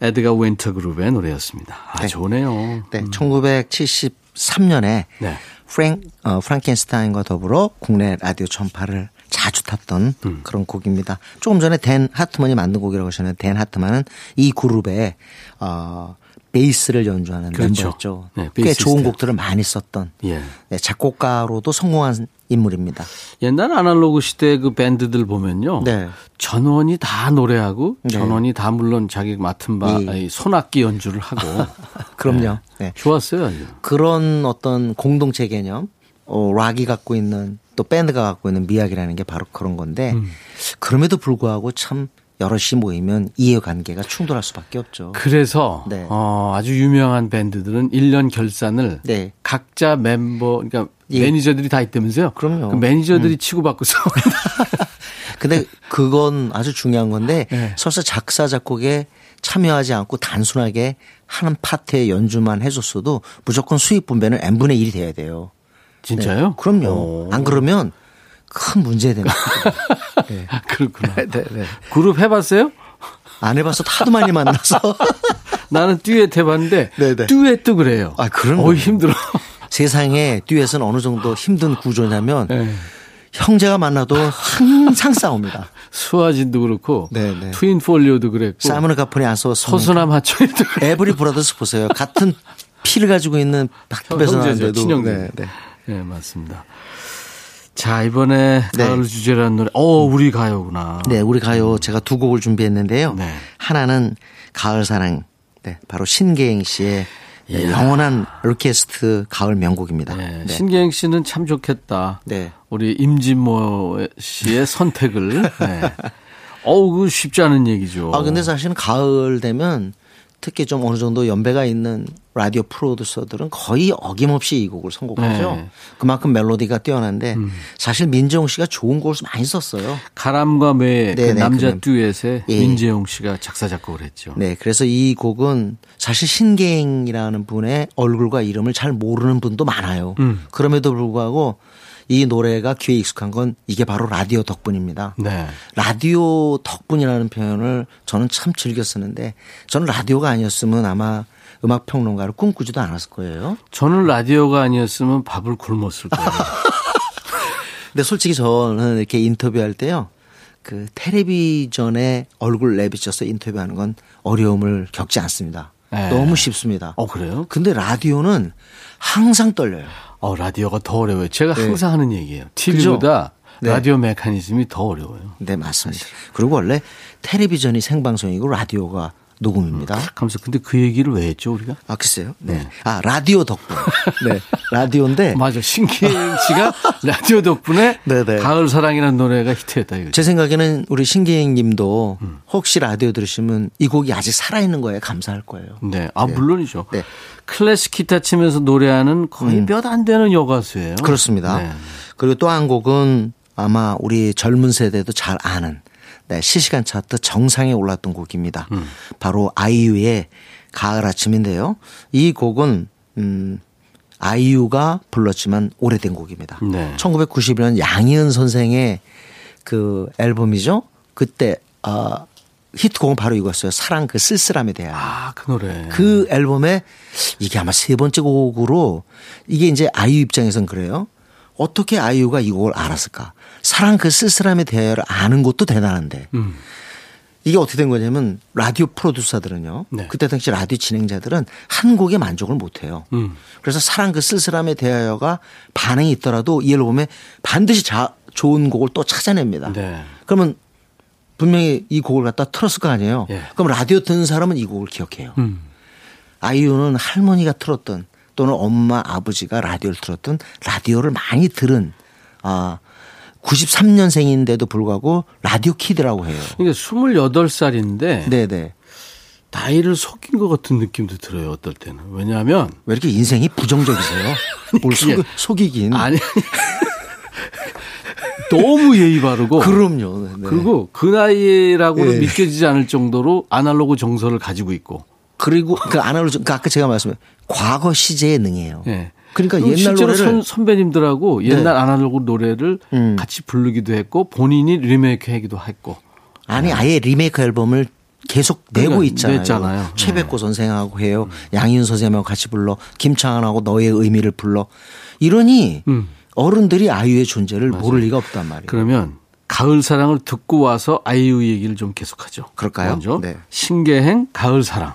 에드가 윈터 그룹의 노래였습니다. 아 네. 좋네요. 네, 1973년에 네. Fran 어, Frankenstein과 더불어 국내 라디오 전파를 자주 탔던 음. 그런 곡입니다. 조금 전에 댄 하트만이 만든 곡이라고 하셨는데 댄 하트만은 이 그룹의 어, 베이스를 연주하는 그렇죠. 멤버였죠. 네, 꽤. 좋은 곡들을 많이 썼던 예. 네, 작곡가로도 성공한 인물입니다. 옛날 아날로그 시대 그 밴드들 보면요. 네. 전원이 다 노래하고 네. 전원이 다 물론 자기 맡은 바 예. 이 손악기 연주를 하고 그럼요. 네. 좋았어요. 아주. 그런 어떤 공동체 개념, 어, 락이 갖고 있는 또 밴드가 갖고 있는 미학이라는 게 바로 그런 건데 음. 그럼에도 불구하고 참 여럿이 모이면 이해관계가 충돌할 수밖에 없죠. 그래서 네. 어, 아주 유명한 밴드들은 1년 결산을 네. 각자 멤버 그러니까 예. 매니저들이 다 있다면서요? 그럼요. 음. 그 매니저들이 치고받고 싸웁니다. 근데 그건 아주 중요한 건데 네. 설사 작사 작곡에 참여하지 않고 단순하게 하는 파트의 연주만 해줬어도 무조건 수익 분배는 n분의 1이 돼야 돼요. 진짜요? 네. 그럼요. 오. 안 그러면 큰 문제 됩니다. 네. 그렇구나. 네, 네. 그룹 해봤어요? 안 해봐서 하도 많이 만나서 나는 듀엣 해봤는데 네네. 듀엣도 그래요. 아, 그런 어. 힘들어. 세상에 듀엣은 어느 정도 힘든 구조냐면 네. 형제가 만나도 항상 싸웁니다. 수와진도 그렇고 네네. 트윈 폴리오도 그랬고 사이먼 가펑클이 안 써서 서수남 그랬고 에벌리 브라더스 보세요. 같은 피를 가지고 있는 형제죠. 나는데도. 네, 네. 네, 맞습니다. 자, 이번에 네. 가을 주제라는 노래. 어, 우리 가요구나. 네, 우리 가요 제가 두 곡을 준비했는데요. 네. 하나는 가을 사랑. 네, 바로 신계행 씨의 네, 이야. 영원한 오케스트 가을 명곡입니다. 네, 네. 신기행 씨는 참 좋겠다. 네. 우리 임진모 씨의 선택을. 네. 어우, 그 쉽지 않은 얘기죠. 아, 근데 사실은 가을 되면 특히 좀 어느 정도 연배가 있는 라디오 프로듀서들은 거의 어김없이 이 곡을 선곡하죠. 네. 음. 그만큼 멜로디가 뛰어난데 사실 민정 씨가 좋은 곡을 많이 썼어요. 가람과 매, 그 네, 네, 남자 그 듀엣에 예. 민재용 씨가 작사, 작곡을 했죠. 네, 그래서 이 곡은 사실 신계행이라는 분의 얼굴과 이름을 잘 모르는 분도 많아요. 음. 그럼에도 불구하고 이 노래가 귀에 익숙한 건 이게 바로 라디오 덕분입니다. 네. 라디오 덕분이라는 표현을 저는 참 즐겨 쓰는데 저는 라디오가 아니었으면 아마 음악 평론가를 꿈꾸지도 않았을 거예요. 저는 라디오가 아니었으면 밥을 굶었을 거예요. 근데 솔직히 저는 이렇게 인터뷰할 때요. 그 텔레비전에 얼굴 내비쳐서 인터뷰하는 건 어려움을 겪지 않습니다. 네. 너무 쉽습니다. 어, 그래요? 근데 라디오는 항상 떨려요. 어, 라디오가 더 어려워요. 제가 네. 항상 하는 얘기예요. TV보다 네. 라디오 메커니즘이 더 어려워요. 네, 맞습니다. 그리고 원래 텔레비전이 생방송이고 라디오가 녹음입니다. 하면서 근데 그 얘기를 왜 했죠, 우리가? 아, 글쎄요. 네. 아, 라디오 덕분. 네. 라디오인데 맞아. 신기행 씨가 라디오 덕분에 네네. 가을 사랑이라는 노래가 히트했다 이거죠. 제 생각에는 우리 신기행 님도 음. 혹시 라디오 들으시면 이 곡이 아직 살아있는 거에 감사할 거예요. 네. 아, 물론이죠. 네. 음. 클래식 기타 치면서 노래하는 거의 몇안 되는 여가수예요. 그렇습니다. 네. 그리고 또 한 곡은 아마 우리 젊은 세대도 잘 아는 네, 실시간 차트 정상에 올랐던 곡입니다. 음. 바로 아이유의 가을 아침인데요. 이 곡은 음 아이유가 불렀지만 오래된 곡입니다. 네. 1991년 양희은 선생의 그 앨범이죠. 그때 아 히트곡은 바로 이거였어요. 사랑 그 쓸쓸함에 대한. 아, 그 노래. 그 앨범에 이게 아마 세 번째 곡으로 이게 이제 아이유 입장에선 그래요. 어떻게 아이유가 이 곡을 알았을까? 사랑 그 쓸쓸함에 대하여를 아는 것도 대단한데 음. 이게 어떻게 된 거냐면 라디오 프로듀서들은요. 네. 그때 당시 라디오 진행자들은 한 곡에 만족을 못 해요. 음. 그래서 사랑 그 쓸쓸함에 대하여가 반응이 있더라도 이 앨범에 반드시 자, 좋은 곡을 또 찾아냅니다. 네. 그러면 분명히 이 곡을 갖다 틀었을 거 아니에요. 예. 그럼 라디오 듣는 사람은 이 곡을 기억해요. 음. 아이유는 할머니가 틀었던 또는 엄마 아버지가 라디오를 틀었던 라디오를 많이 들은 아 93년생인데도 불구하고 라디오 kid라고 해요. 이게 28살인데 네네. 나이를 속인 것 같은 느낌도 들어요. 어떨 때는. 왜냐하면 왜 이렇게 인생이 부정적이세요? 뭘 속, 속이긴. 아니 너무 예의 바르고 그럼요. 네. 그리고 그 나이라고는 네. 믿겨지지 않을 정도로 아날로그 정서를 가지고 있고 그리고 그 아날로그 그 아까 제가 말씀해 과거 시제에 능해요. 예. 그러니까 옛날 실제로 선, 선배님들하고 옛날 네. 아날로그 노래를 음. 같이 부르기도 했고 본인이 리메이크 하기도 했고. 아니 아예 리메이크 앨범을 계속 내고 그러니까 있잖아요. 냈잖아요. 네. 최백호 선생하고 해요. 양희은 선생님하고 같이 불러. 김창완하고 너의 의미를 불러. 이러니 음. 어른들이 아이유의 존재를 모를 리가 없단 말이에요. 그러면 가을 사랑을 듣고 와서 아이유 얘기를 좀 계속하죠. 그럴까요? 먼저 네. 신계행 가을 사랑.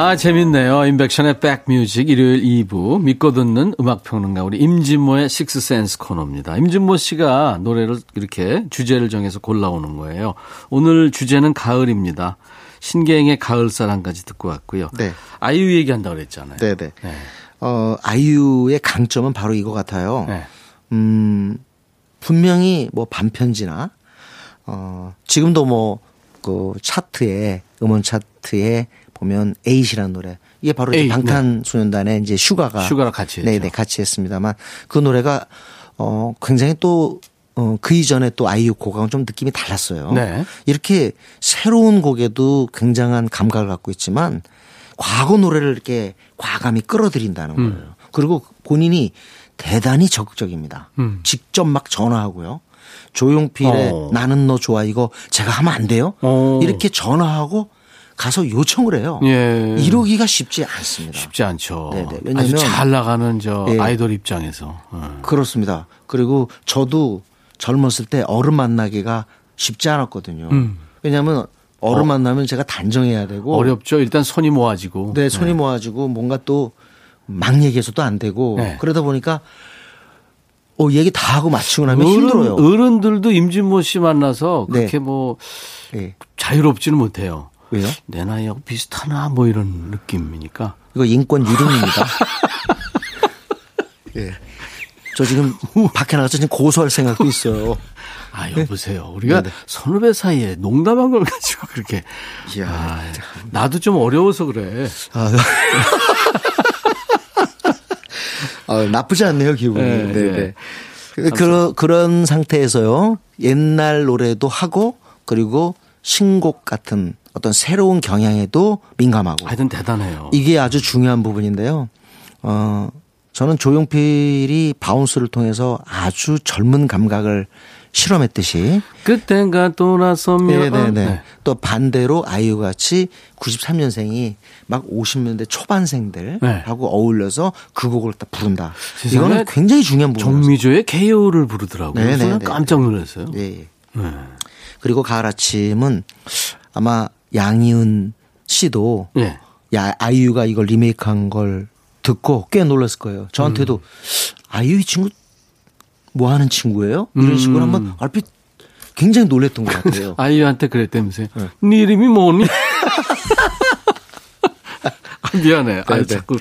아 재밌네요. 임백천의 백뮤직 일요일 2부 믿고 듣는 음악평론가 우리 임진모의 식스센스 코너입니다. 임진모 씨가 노래를 이렇게 주제를 정해서 골라오는 거예요. 오늘 주제는 가을입니다. 신계행의 가을사랑까지 듣고 왔고요. 네. 아이유 얘기한다고 그랬잖아요. 네네. 네. 어, 아이유의 강점은 바로 이거 같아요. 네. 음, 분명히 뭐 밤편지나, 어, 지금도 뭐, 그 차트에, 음원 차트에 보면 에잇이라는 노래. 이게 바로 이제 에잇, 방탄소년단의 이제 슈가가. 슈가랑 같이 했죠. 네네, 같이 했습니다만 그 노래가, 어, 굉장히 또, 어, 그 이전에 또 아이유 곡하고는 좀 느낌이 달랐어요. 네. 이렇게 새로운 곡에도 굉장한 감각을 갖고 있지만 과거 노래를 이렇게 과감히 끌어들인다는 음. 거예요. 그리고 본인이 대단히 적극적입니다. 음. 직접 막 전화하고요. 조용필의 어. 나는 너 좋아 이거 제가 하면 안 돼요? 어. 이렇게 전화하고 가서 요청을 해요. 예. 이러기가 쉽지 않습니다. 쉽지 않죠. 네네. 아주 왜냐면- 잘 나가는 저 예. 아이돌 입장에서. 어. 그렇습니다. 그리고 저도 젊었을 때 어른 만나기가 쉽지 않았거든요. 음. 왜냐하면 어른 어. 만나면 제가 단정해야 되고 어렵죠. 일단 손이 모아지고. 네, 손이 모아지고 뭔가 또 막 얘기해서도 안 되고 네. 그러다 보니까 어 얘기 다 하고 맞추고 나면 어른, 힘들어요. 어른들도 임진모 씨 만나서 네. 그렇게 뭐 예. 자유롭지는 못해요. 왜요? 내 나이하고 비슷하나 뭐 이런 느낌이니까. 이거 인권 유린입니다. 예. 저 지금 밖에 나가서 지금 고소할 생각도 있어요. 아 여보세요. 우리가 네네. 선후배 사이에 농담한 걸 가지고 그렇게. 이야. 아, 나도 좀 어려워서 그래. 아, 아, 나쁘지 않네요, 기분이. 네, 네, 네. 네. 그, 그런, 그런 상태에서요, 옛날 노래도 하고, 그리고 신곡 같은 어떤 새로운 경향에도 민감하고. 하여튼 대단해요. 이게 아주 중요한 부분인데요. 어, 저는 조용필이 Bounce를 통해서 아주 젊은 감각을 실험했듯이 그때가 돌아서면. 네네네. 네. 또 반대로 아이유 같이 93년생이 막 50년대 초반생들하고 네. 어울려서 그 곡을 딱 부른다. 이거는 굉장히 중요한 부분이에요. 정미조의 개여울을 부르더라고요. 네네네. 저는 깜짝 놀랐어요. 예. 네. 그리고 가을 아침은 아마 양희은 씨도 예. 야 아이유가 이걸 리메이크한 걸 듣고 꽤 놀랐을 거예요. 저한테도 음. 아이유 이 친구 뭐 하는 친구예요? 이런 식으로 음. 한번 얼핏 굉장히 놀랬던 것 같아요. 아이유한테 그랬다면서요. 네. 네 이름이 뭐니? 아, 미안해. 아 네, 네. 자꾸.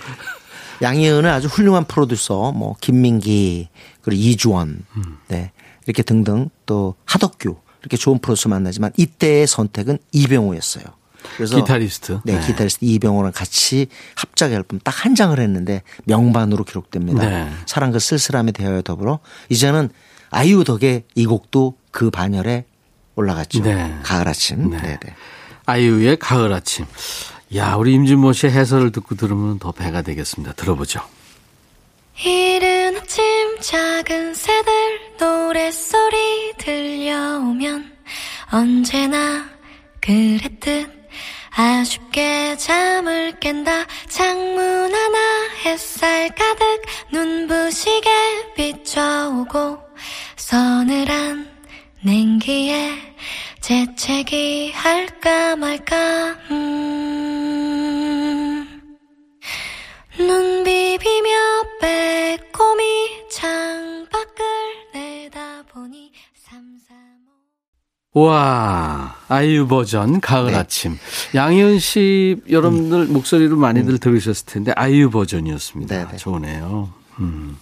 양희은은 아주 훌륭한 프로듀서, 뭐 김민기 그리고 이주원, 음. 네 이렇게 등등 또 하덕규 이렇게 좋은 프로듀서 만나지만 이때의 선택은 이병호였어요. 그래서 기타리스트. 네, 네. 기타리스트 이병호랑 같이 합작 앨범 딱 한 장을 했는데 명반으로 기록됩니다. 네. 사랑과 쓸쓸함에 대하여 더불어 이제는 아이유 덕에 이 곡도 그 반열에 올라갔죠. 네. 가을 아침. 네. 네, 네. 아이유의 가을 아침. 야, 우리 임진모 씨의 해설을 듣고 들으면 더 배가 되겠습니다. 들어보죠. 이른 아침 작은 새들 노랫소리 들려오면 언제나 그랬듯 아쉽게 잠을 깬다 창문 하나 햇살 가득 눈부시게 비춰오고 서늘한 냉기에 재채기 할까 말까 음. 눈 비비며 빼꼼히 창밖을 내다보니 삼삼오 와, 아이유 버전 가을 아침. 양희은 씨 여러분들 목소리로 많이들 들으셨을 텐데 아이유 버전이었습니다. 네, 네. 좋으네요. 음.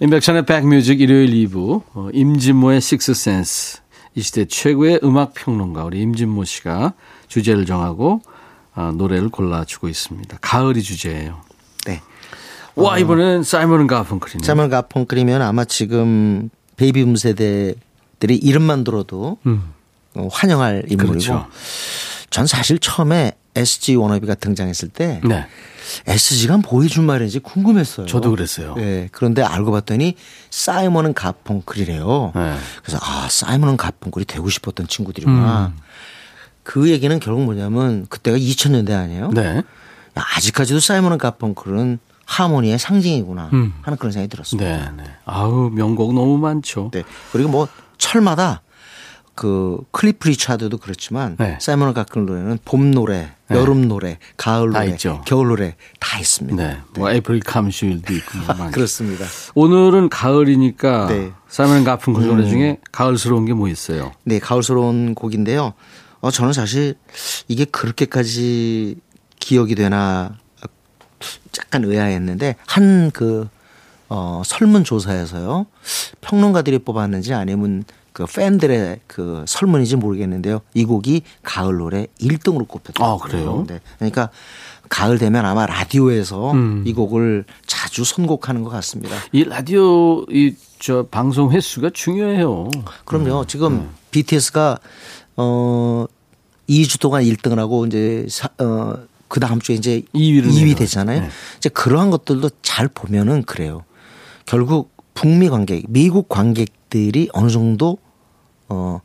인백션의 백뮤직 일요일 2부 어, 임진모의 식스센스 이 시대 최고의 음악 평론가 우리 임진모 씨가 주제를 정하고 어, 노래를 골라주고 있습니다. 가을이 주제예요. 네. 와 이번엔 사이먼 가펑클이네. 사이먼 가펑클이면 아마 지금 베이비붐 세대들이 이름만 들어도 음. 어, 환영할 인물이고 그렇죠. 전 사실 처음에 SG 워너비가 등장했을 때 네, SG가 뭐 해준 말인지 궁금했어요. 저도 그랬어요. 네, 그런데 알고 봤더니 사이먼은 가펑클이래요. 네. 그래서 아 사이먼은 가펑클이 되고 싶었던 친구들이구나. 음. 그 얘기는 결국 뭐냐면 그때가 2000년대 아니에요? 네. 야, 아직까지도 사이먼은 가펑클은 하모니의 상징이구나 음. 하는 그런 생각이 들었습니다. 네, 네. 아우 명곡 너무 많죠. 네. 그리고 뭐 철마다 그 클리프 리차드도 그렇지만 네. 사이먼 가펑클 노래는 봄 노래, 여름 노래, 가을 다 노래. 겨울 노래 다 있습니다. 네. 뭐 April Come She Will도 있고 뭐. 그렇습니다. 오늘은 가을이니까 네. 사이먼 가펑클 노래 중에 가을스러운 게 뭐 있어요? 네, 가을스러운 곡인데요. 어, 저는 사실 이게 그렇게까지 기억이 되나 약간 의아했는데 한그 어, 설문조사에서요. 평론가들이 뽑았는지 아니면 그 팬들의 그 설문인지 모르겠는데요. 이 곡이 가을 노래 1등으로 꼽혔다. 아, 그래요? 네. 그러니까 가을 되면 아마 라디오에서 음. 이 곡을 자주 선곡하는 것 같습니다. 이 라디오 이 저 방송 횟수가 중요해요. 그럼요. 지금 네. BTS가 어 2주 동안 1등을 하고 이제 사, 어, 그 다음 주에 이제 2위를 2위 내려요. 됐잖아요. 네. 이제 그러한 것들도 잘 보면은 그래요. 결국 북미 관객, 미국 관객들이 어느 정도 어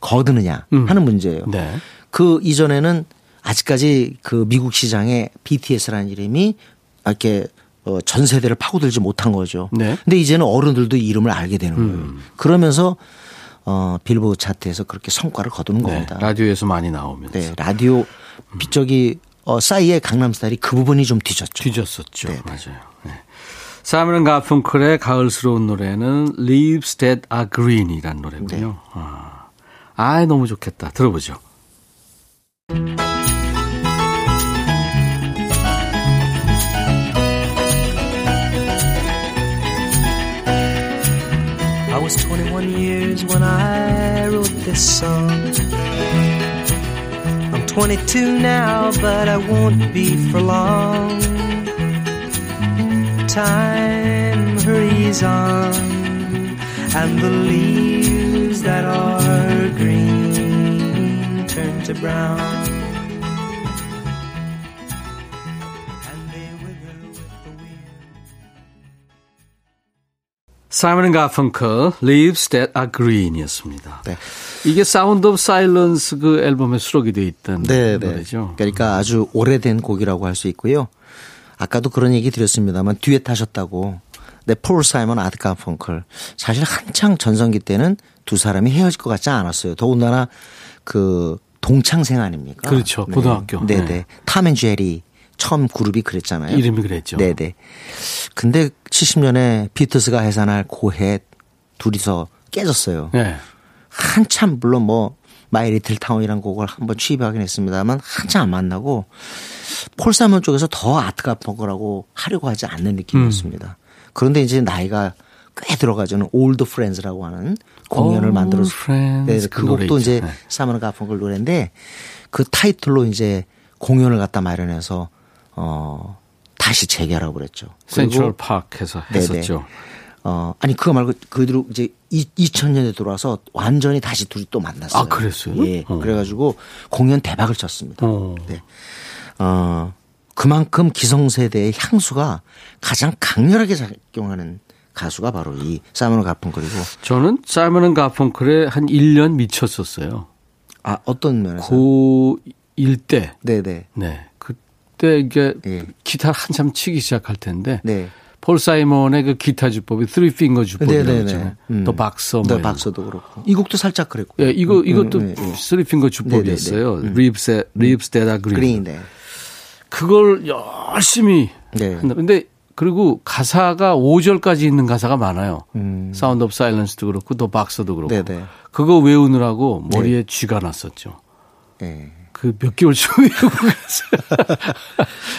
거드느냐 음. 하는 문제예요. 네. 그 이전에는 아직까지 그 미국 시장에 BTS라는 이름이 이렇게 어, 전 세대를 파고들지 못한 거죠. 네. 근데 이제는 어른들도 이 이름을 알게 되는 거예요. 음. 그러면서 어, 빌보드 차트에서 그렇게 성과를 거두는 네. 겁니다. 라디오에서 많이 나오면서 네, 라디오 저기 어, 싸이의 강남스타일이 그 부분이 좀 뒤졌죠. 뒤졌었죠. 네, 맞아요. 네. 사이먼 가펑클의 가을스러운 노래는 Leaves That Are Green이라는 노래군요. 네. 아, 아, 너무 좋겠다. 들어보죠. I was 21 years when I wrote this song. I'm 22 now, but I won't be for long. Time hurries on, and the leaves that are green turn to brown. And they wither with the wind. 사이먼 가펑클 Leaves That Are Green이었습니다. 네. 이게 사운드 오브 사일런스 그 앨범에 수록이 돼 있던 네, 네. 노래죠. 그러니까 아주 오래된 곡이라고 할 수 있고요. 아까도 그런 얘기 드렸습니다만 듀엣 하셨다고. 네, 폴 사이먼 아트 가펑클. 사실 한창 전성기 때는 두 사람이 헤어질 것 같지 않았어요. 더군다나 그 동창생 아닙니까? 그렇죠. 고등학교. 네, 네. 네. 탐앤 제리 처음 그룹이 그랬잖아요. 이름이 그랬죠. 네, 네. 근데 70년에 비틀스가 해산할 그해 둘이서 깨졌어요. 네. 한참 물론 뭐 My Little Town이라는 곡을 한번 취입하긴 했습니다만 한참 안 만나고 폴 사이먼 쪽에서 더 아트 가펑클하고 하려고 하지 않는 느낌이었습니다. 그런데 이제 나이가 꽤 들어가서는 Old Friends라고 하는 공연을 만들어서 Friends 그그 곡도. 이제 네. 사이먼 가펑클 노래인데 그 타이틀로 이제 공연을 갖다 마련해서 어 다시 재개하라고 그랬죠. 센트럴 파크에서. 했었죠. 어, 아니, 그거 말고 그 뒤로 이제 2000년에 들어와서 완전히 다시 둘이 또 만났어요. 아, 그랬어요? 예. 어. 그래가지고 공연 대박을 쳤습니다. 어. 네. 어, 그만큼 기성세대의 향수가 가장 강렬하게 작용하는 가수가 바로 이 사이먼 가펑클이고 저는 사이먼 가펑클에 한 1년 미쳤었어요. 아, 어떤 면에서? 고 일 때 네네. 네. 그때 이게 예. 기타를 한참 치기 시작할 텐데 네. 폴 사이먼의 그 기타 주법이 three finger 주법이라고 네네네. 있잖아요. 음. The Boxer 뭐 The. Boxer도 그렇고. 이 곡도 살짝 그랬고. 예, 이거 이것도 음, 음, 음. three finger 주법이었어요. 음. Leaves Leaves That Are Green. Green, 네. 그걸 열심히 네. 한다. 근데 그리고 가사가 5절까지 있는 가사가 많아요. 음. Sound of Silence도 그렇고 The Boxer도 그렇고. 네네. 그거 외우느라고 머리에 쥐가 났었죠. 네. 그몇 외우고 그랬어요.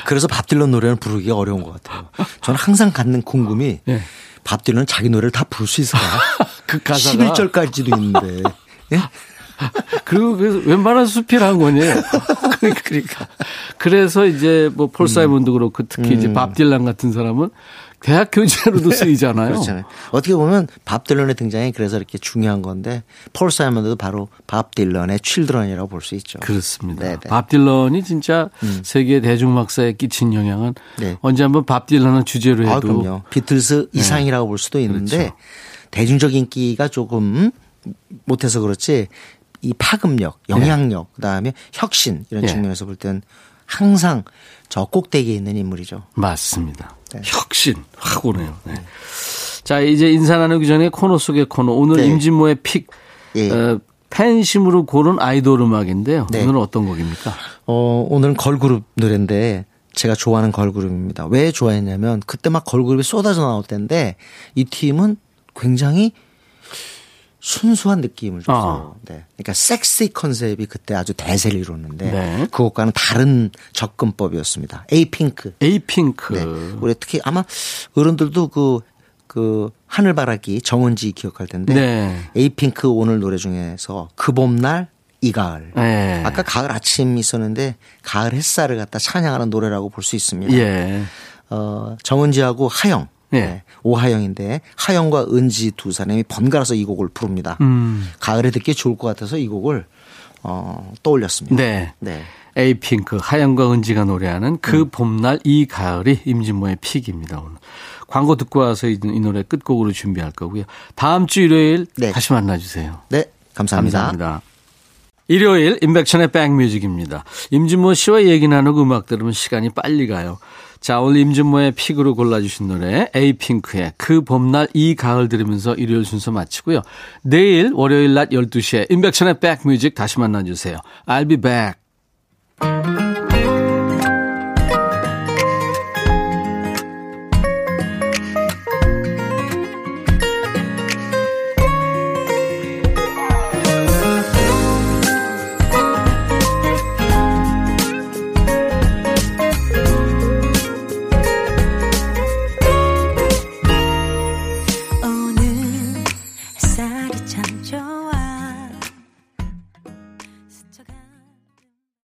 그래서 밥 딜런 노래는 부르기가 어려운 것 같아요. 저는 항상 갖는 궁금이 예. 밥 딜런은 자기 노래를 다 부를 수 있을까? 그 가사가 11절까지도 있는데. 예? 그리고 그래서 웬만한 수필한 거네요. 그러니까. 그래서 이제 뭐 폴 사이먼도 그렇고 특히 이제 밥 딜란 같은 사람은 대학 교재로도 쓰이잖아요. 그렇잖아요. 어떻게 보면 밥 딜런의 등장이 그래서 이렇게 중요한 건데 폴 사이먼도 바로 밥 딜런의 children이라고 볼 수 있죠. 그렇습니다. 네네. 음. 밥 딜런이 진짜 세계 대중음악사에 끼친 영향은 네. 언제 한번 밥 딜런은 주제로 해도 아, 그럼요. 비틀스 이상이라고 볼 수도 있는데 그렇죠. 대중적 인기가 조금 못해서 그렇지 이 파급력, 영향력, 그다음에 혁신 이런 예. 측면에서 볼땐 항상 저 꼭대기에 있는 인물이죠. 맞습니다. 네. 혁신 확 오네요. 네. 자 이제 인사 나누기 전에 코너 속의 코너 오늘 네. 임진모의 pick 예. 어, 팬심으로 고른 아이돌 음악인데요. 네. 오늘은 어떤 곡입니까? 어, 오늘은 걸그룹 노래인데 제가 좋아하는 걸그룹입니다. 왜 좋아했냐면 그때 막 걸그룹이 쏟아져 나올 때인데 이 팀은 굉장히 순수한 느낌을 줬어요. 네. 그러니까 섹시 컨셉이 그때 아주 대세를 이뤘는데 네. 그것과는 다른 접근법이었습니다. 에이핑크. 에이핑크. 네. 우리 특히 아마 어른들도 그, 그 하늘바라기 정은지 기억할 텐데 네. 에이핑크 오늘 노래 중에서 그 봄날 이 가을. 네. 아까 가을 아침 있었는데 가을 햇살을 갖다 찬양하는 노래라고 볼 수 있습니다. 예. 어, 정은지하고 하영. 예. 네, 오하영인데 하영과 은지 두 사람이 번갈아서 이 곡을 부릅니다. 음. 가을에 듣기 좋을 것 같아서 이 곡을 어, 떠올렸습니다. 네. 네. 에이핑크 하영과 은지가 노래하는 그 음. 봄날 이 가을이 임진모의 pick입니다. 오늘 광고 듣고 와서 이, 이 노래 끝곡으로 준비할 거고요. 다음 주 일요일 네. 다시 만나주세요. 네, 감사합니다. 감사합니다. 일요일 임백천의 백뮤직입니다. 임진모 씨와 얘기 나누고 음악 들으면 시간이 빨리 가요. 자, 오늘 임진모의 pick으로 골라주신 노래 에이핑크의 그 봄날 이 가을 들으면서 일요일 순서 마치고요. 내일 월요일 낮 12시에 임백천의 백뮤직 다시 만나주세요. I'll be back.